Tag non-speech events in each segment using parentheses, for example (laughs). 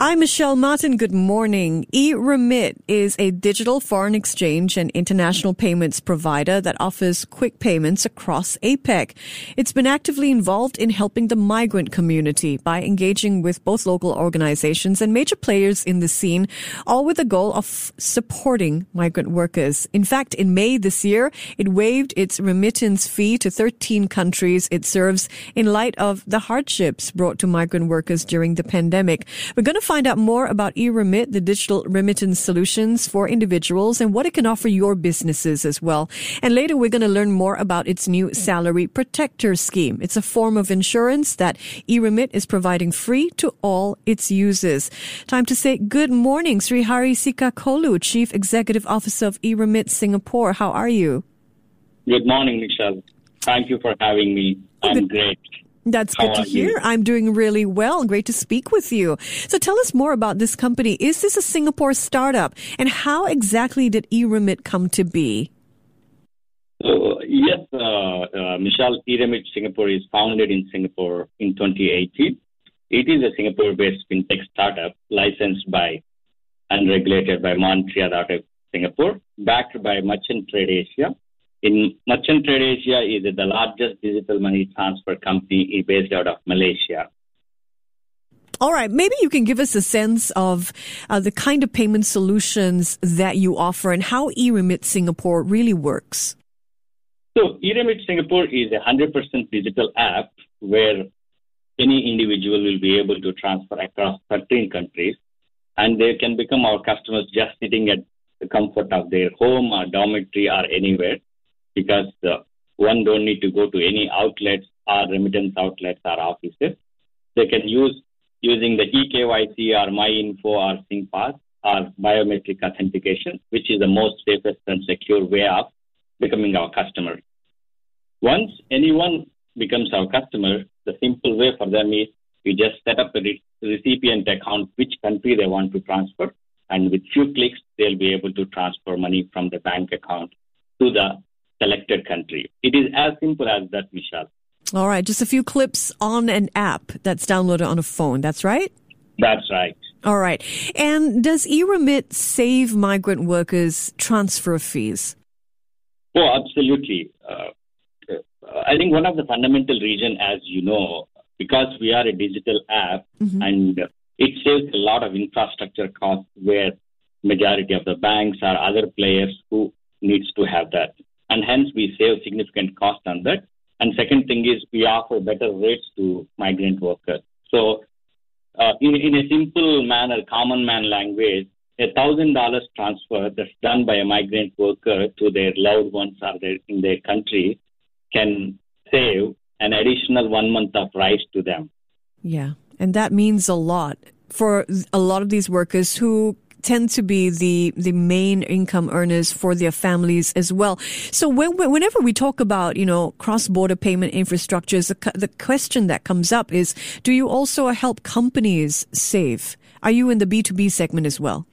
I'm Michelle Martin. Good morning. eRemit is a digital foreign exchange and international payments provider that offers quick payments across APEC. It's been actively involved in helping the migrant community by engaging with both local organizations and major players in the scene, all with the goal of supporting migrant workers. In fact, in May this year, it waived its remittance fee to 13 countries it serves in light of the hardships brought to migrant workers during the pandemic. We're going to find out more about eRemit, the digital remittance solutions for individuals and what it can offer your businesses as well. And later we're going to learn more about its new salary protector scheme. It's a form of insurance that eRemit is providing free to all its users. Time to say good morning, Sri Hari Sikakolu, Chief Executive Officer of eRemit Singapore. How are you? Good morning, Michelle. Thank you for having me. I'm great. That's good to hear. You? I'm doing really well. Great to speak with you. So tell us more about this company. Is this a Singapore startup? And how exactly did eRemit come to be? So, yes, uh, uh, Michelle, eRemit Singapore is founded in Singapore in 2018. It is a Singapore-based fintech startup licensed by and regulated by Monetary Authority of Singapore, backed by Merchantrade Asia, in Merchantrade Asia is the largest digital money transfer company based out of Malaysia. All right, maybe you can give us a sense of uh, the kind of payment solutions that you offer and how eRemit Singapore really works. So, eRemit Singapore is a 100% digital app where any individual will be able to transfer across 13 countries and they can become our customers just sitting at the comfort of their home or dormitory or anywhere because uh, one don't need to go to any outlets or remittance outlets or offices. They can use using the eKYC or MyInfo or SingPass or biometric authentication, which is the most safest and secure way of becoming our customer. Once anyone becomes our customer, the simple way for them is you just set up a re- recipient account, which country they want to transfer, and with few clicks, they'll be able to transfer money from the bank account to the selected country. It is as simple as that, Michelle. All right, just a few clips on an app that's downloaded on a phone. That's right? That's right. All right. And does eRemit save migrant workers transfer fees? Oh, absolutely. Uh, I think one of the fundamental reason, as you know, because we are a digital app mm-hmm. and it saves a lot of infrastructure costs where majority of the banks or other players who needs to have that and hence we save significant cost on that. And second thing is we offer better rates to migrant workers. So uh, in, in a simple manner, common man language, a thousand dollars transfer that's done by a migrant worker to their loved ones or their, in their country can save an additional one month of rice to them. Yeah, and that means a lot for a lot of these workers who tend to be the the main income earners for their families as well. So when, whenever we talk about you know cross border payment infrastructures, the, the question that comes up is, do you also help companies save? Are you in the B two B segment as well?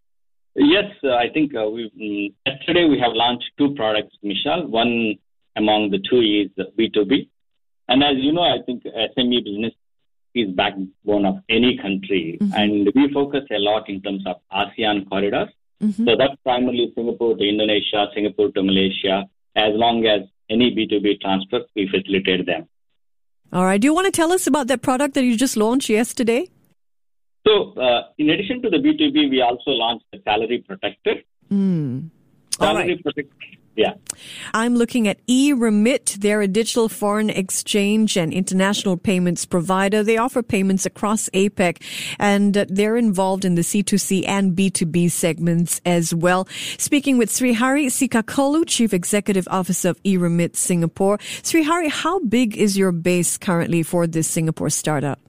Yes, uh, I think uh, we mm, yesterday we have launched two products, Michelle. One among the two is B two B, and as you know, I think SME business is backbone of any country. Mm-hmm. And we focus a lot in terms of ASEAN corridors. Mm-hmm. So that's primarily Singapore to Indonesia, Singapore to Malaysia. As long as any B2B transfers, we facilitate them. All right. Do you want to tell us about that product that you just launched yesterday? So, uh, in addition to the B2B, we also launched the Salary Protector. Mm. Salary Protector yeah. I'm looking at eRemit. They're a digital foreign exchange and international payments provider. They offer payments across APEC and they're involved in the C2C and B2B segments as well. Speaking with Srihari Sikakolu, Chief Executive Officer of eRemit Singapore. Srihari, how big is your base currently for this Singapore startup?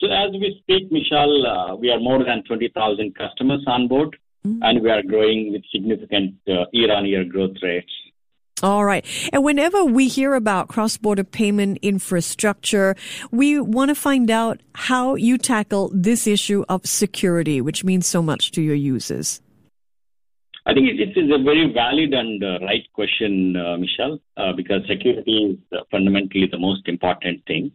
So as we speak, Michelle, uh, we are more than 20,000 customers on board mm-hmm. and we are growing with significant uh, year-on-year growth rates. All right. And whenever we hear about cross border payment infrastructure, we want to find out how you tackle this issue of security, which means so much to your users. I think it is a very valid and uh, right question, uh, Michelle, uh, because security is fundamentally the most important thing.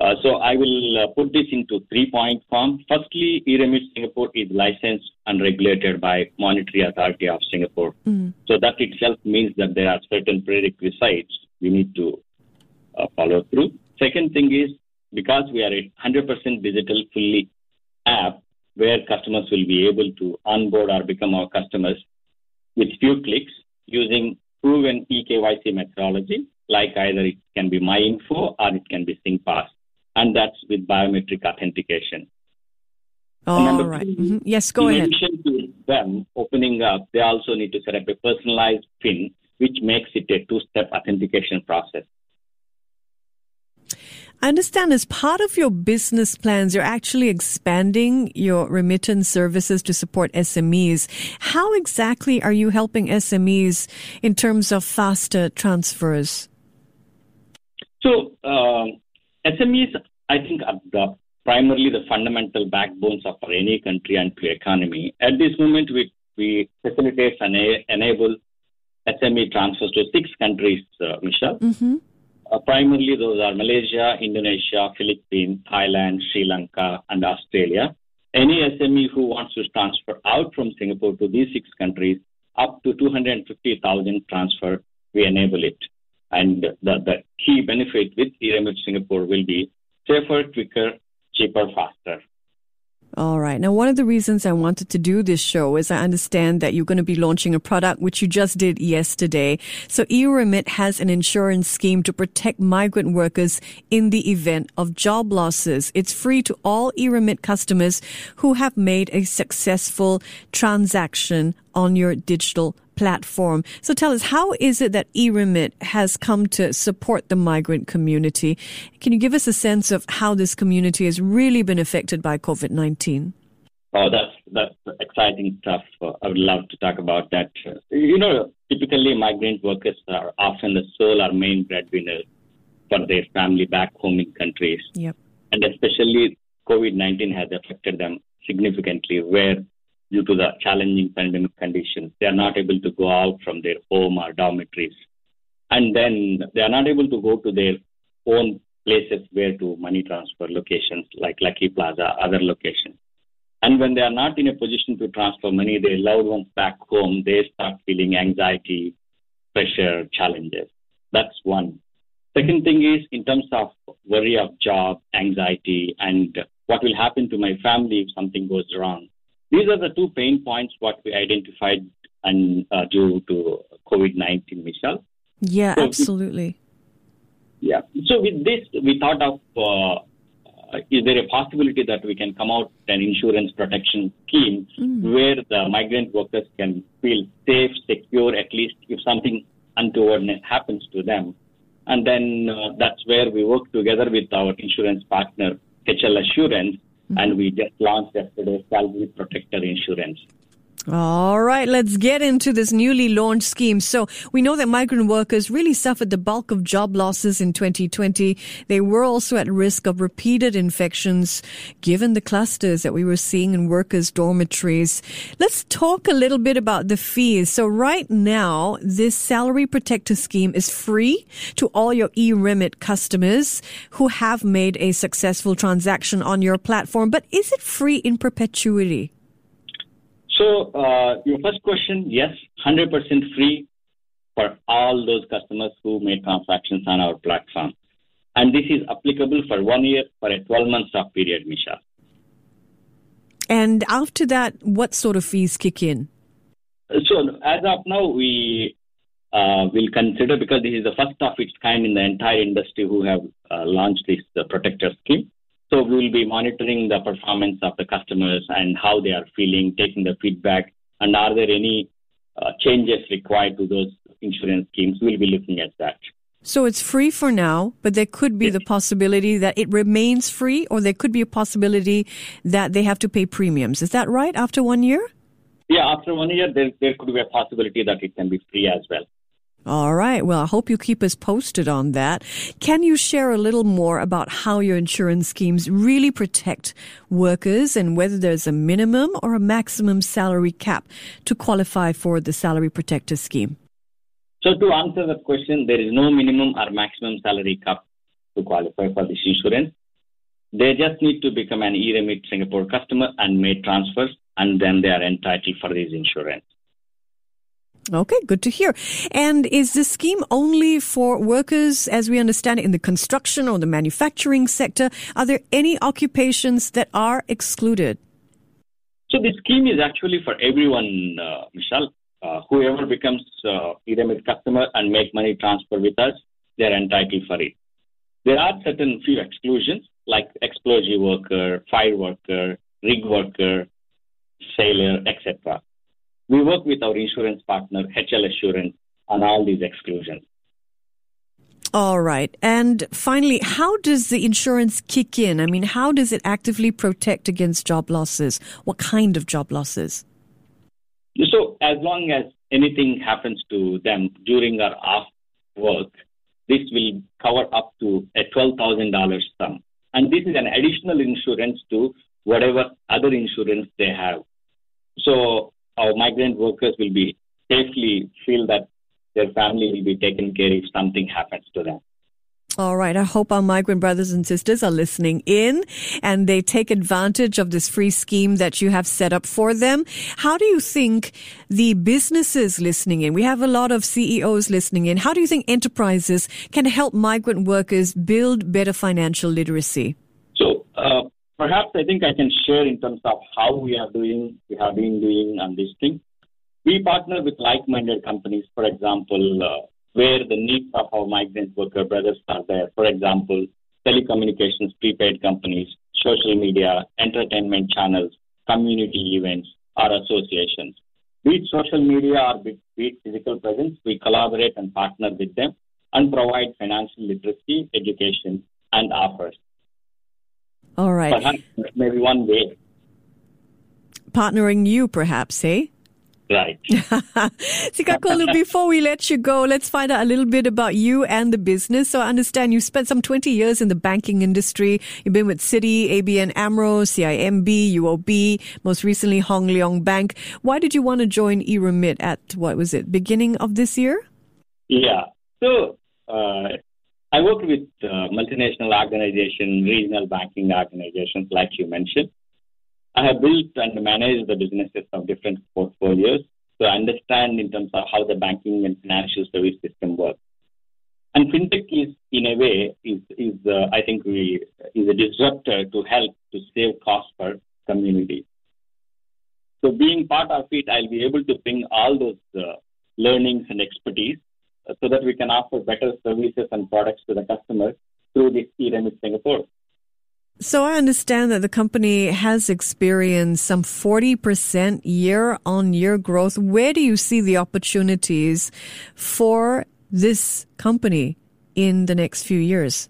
Uh, so I will uh, put this into three-point form. Firstly, eRemit Singapore is licensed and regulated by Monetary Authority of Singapore. Mm. So that itself means that there are certain prerequisites we need to uh, follow through. Second thing is because we are a 100% digital fully app where customers will be able to onboard or become our customers with few clicks using proven eKYC methodology, like either it can be MyInfo or it can be SingPass and that's with biometric authentication. All right. Mm-hmm. Yes, go in ahead. In addition to them opening up, they also need to set up a personalized PIN, which makes it a two-step authentication process. I understand as part of your business plans, you're actually expanding your remittance services to support SMEs. How exactly are you helping SMEs in terms of faster transfers? So, um, SMEs, I think, are the, primarily the fundamental backbones of any country and to economy. At this moment, we, we facilitate and enable SME transfers to six countries, uh, Michelle. Mm-hmm. Uh, primarily, those are Malaysia, Indonesia, Philippines, Thailand, Sri Lanka, and Australia. Any SME who wants to transfer out from Singapore to these six countries, up to 250,000 transfer, we enable it. And the, the key benefit with eRemit Singapore will be safer, quicker, cheaper, faster. All right. Now, one of the reasons I wanted to do this show is I understand that you're going to be launching a product which you just did yesterday. So eRemit has an insurance scheme to protect migrant workers in the event of job losses. It's free to all eRemit customers who have made a successful transaction on your digital platform. So tell us, how is it that eRemit has come to support the migrant community? Can you give us a sense of how this community has really been affected by COVID 19? Oh, that's that's exciting stuff. I would love to talk about that. You know, typically migrant workers are often the sole or main breadwinners for their family back home in countries. Yep. And especially COVID 19 has affected them significantly, where due to the challenging pandemic conditions. They are not able to go out from their home or dormitories. And then they are not able to go to their own places where to money transfer locations like Lucky Plaza, other locations. And when they are not in a position to transfer money, their loved ones back home, they start feeling anxiety, pressure, challenges. That's one. Second thing is in terms of worry of job, anxiety, and what will happen to my family if something goes wrong. These are the two pain points what we identified and uh, due to COVID-19, Michelle. Yeah, so absolutely. yeah. So with this, we thought of uh, is there a possibility that we can come out an insurance protection scheme mm. where the migrant workers can feel safe, secure, at least if something untowardness happens to them. And then uh, that's where we work together with our insurance partner, HL Assurance, Mm-hmm. And we just launched yesterday Salary Protector Insurance. All right, let's get into this newly launched scheme. So we know that migrant workers really suffered the bulk of job losses in 2020. They were also at risk of repeated infections given the clusters that we were seeing in workers' dormitories. Let's talk a little bit about the fees. So right now, this salary protector scheme is free to all your e-remit customers who have made a successful transaction on your platform. But is it free in perpetuity? So, uh, your first question, yes, 100% free for all those customers who made transactions on our platform. And this is applicable for one year for a 12 month period, Misha. And after that, what sort of fees kick in? So, as of now, we uh, will consider because this is the first of its kind in the entire industry who have uh, launched this protector scheme. So we will be monitoring the performance of the customers and how they are feeling, taking the feedback, and are there any uh, changes required to those insurance schemes? We'll be looking at that. So it's free for now, but there could be the possibility that it remains free, or there could be a possibility that they have to pay premiums. Is that right? After one year? Yeah, after one year, there, there could be a possibility that it can be free as well. All right. Well, I hope you keep us posted on that. Can you share a little more about how your insurance schemes really protect workers and whether there's a minimum or a maximum salary cap to qualify for the salary protector scheme? So to answer that question, there is no minimum or maximum salary cap to qualify for this insurance. They just need to become an eRemit Singapore customer and make transfers, and then they are entitled for this insurance. Okay, good to hear. And is the scheme only for workers, as we understand it, in the construction or the manufacturing sector? Are there any occupations that are excluded? So the scheme is actually for everyone, uh, Michelle. Uh, whoever becomes uh, eRemit customer and make money transfer with us, they're entitled for it. There are certain few exclusions like explosive worker, fire worker, rig worker, sailor, etc. We work with our insurance partner, HL Assurance, on all these exclusions. All right. And finally, how does the insurance kick in? I mean, how does it actively protect against job losses? What kind of job losses? So, as long as anything happens to them during or off work, this will cover up to a $12,000 sum. And this is an additional insurance to whatever other insurance they have. So, our migrant workers will be safely feel that their family will be taken care if something happens to them. All right. I hope our migrant brothers and sisters are listening in and they take advantage of this free scheme that you have set up for them. How do you think the businesses listening in, we have a lot of CEOs listening in, how do you think enterprises can help migrant workers build better financial literacy? Perhaps I think I can share in terms of how we are doing, we have been doing on this thing. We partner with like-minded companies, for example, uh, where the needs of our migrant worker brothers are there. For example, telecommunications prepaid companies, social media, entertainment channels, community events, or associations. Be it social media or be it physical presence, we collaborate and partner with them and provide financial literacy, education, and offers. All right. Perhaps maybe one way. Partnering you, perhaps, eh? Right. (laughs) Sikakolu, (laughs) before we let you go, let's find out a little bit about you and the business. So I understand you spent some 20 years in the banking industry. You've been with Citi, ABN AMRO, CIMB, UOB, most recently Hong Leong Bank. Why did you want to join eRemit at, what was it, beginning of this year? Yeah. So uh, I worked with uh, multinational organizations, regional banking organizations, like you mentioned. I have built and managed the businesses of different portfolios to understand in terms of how the banking and financial service system works. And fintech is, in a way, is, is uh, I think we is a disruptor to help to save costs for community. So being part of it, I'll be able to bring all those uh, learnings and expertise so that we can offer better services and products to the customer through this eRemit Singapore. So I understand that the company has experienced some 40% year on year growth. Where do you see the opportunities for this company in the next few years?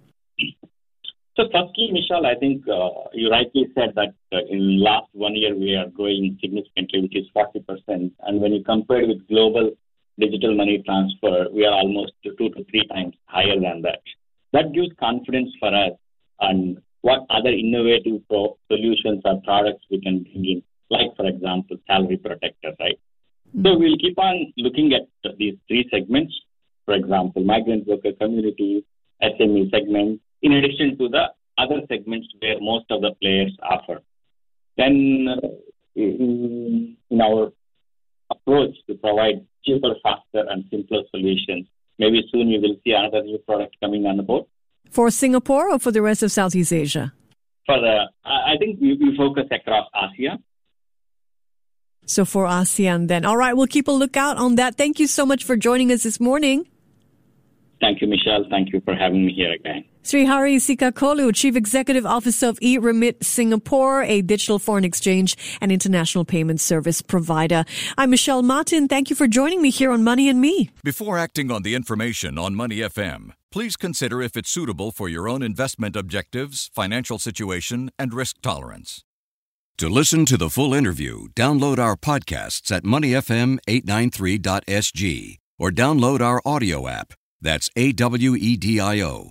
So firstly, Michelle, I think uh, you rightly said that uh, in last one year we are growing significantly, which is 40%. And when you compare with global digital money transfer, we are almost two to three times higher than that. That gives confidence for us and what other innovative pro- solutions or products we can bring in, like, for example, salary protector, right? Mm-hmm. So we'll keep on looking at these three segments, for example, migrant worker community, SME segment, in addition to the other segments where most of the players offer. Then uh, in our approach to provide cheaper, faster, and simpler solutions, maybe soon you will see another new product coming on the board. For Singapore or for the rest of Southeast Asia? For the, I think we, we focus across Asia. So for ASEAN then. All right, we'll keep a lookout on that. Thank you so much for joining us this morning. Thank you, Michelle. Thank you for having me here again. Sri Hari Sikakolu, Chief Executive Officer of eRemit Singapore, a digital foreign exchange and international payment service provider. I'm Michelle Martin. Thank you for joining me here on Money and Me. Before acting on the information on Money FM, please consider if it's suitable for your own investment objectives, financial situation, and risk tolerance. To listen to the full interview, download our podcasts at moneyfm893.sg or download our audio app. That's A W E D I O,